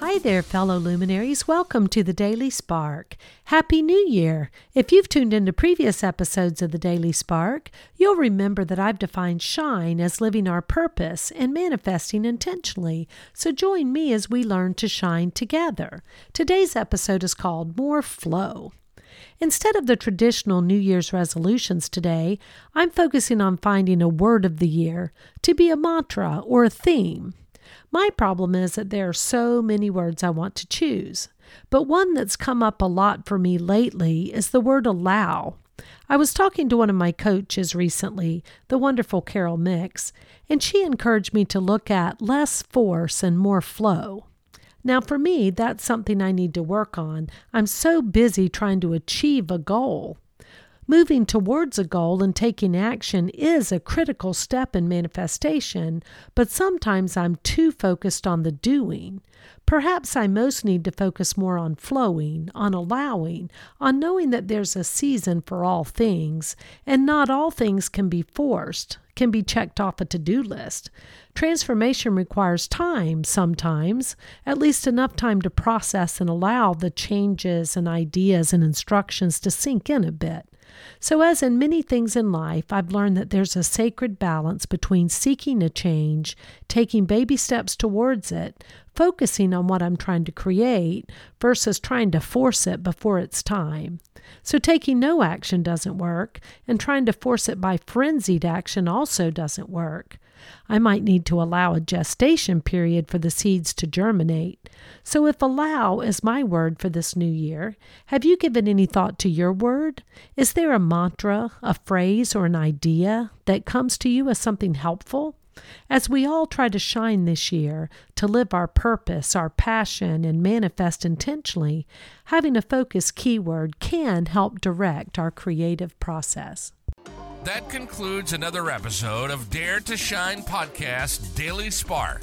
Hi there, fellow luminaries. Welcome to the Daily Spark. Happy New Year! If you've tuned into previous episodes of the Daily Spark, you'll remember that I've defined shine as living our purpose and manifesting intentionally. So join me as we learn to shine together. Today's episode is called More Flow. Instead of the traditional New Year's resolutions today, I'm focusing on finding a word of the year to be a mantra or a theme. My problem is that there are so many words I want to choose, but one that's come up a lot for me lately is the word allow. I was talking to one of my coaches recently, the wonderful Caryl Mix, and she encouraged me to look at less force and more flow. Now, for me, that's something I need to work on. I'm so busy trying to achieve a goal. Moving towards a goal and taking action is a critical step in manifestation, but sometimes I'm too focused on the doing. Perhaps I most need to focus more on flowing, on allowing, on knowing that there's a season for all things, and not all things can be forced, can be checked off a to do list. Transformation requires time sometimes, at least enough time to process and allow the changes and ideas and instructions to sink in a bit. So, as in many things in life, I've learned that there's a sacred balance between seeking a change, taking baby steps towards it, focusing on what I'm trying to create, versus trying to force it before it's time. So, taking no action doesn't work, and trying to force it by frenzied action also doesn't work. I might need to allow a gestation period for the seeds to germinate. So, if allow is my word for this new year, have you given any thought to your word? Is there a mantra, a phrase, or an idea that comes to you as something helpful? As we all try to shine this year, to live our purpose, our passion, and manifest intentionally, having a focus keyword can help direct our creative process. That concludes another episode of Dare to Shine Podcast Daily Spark.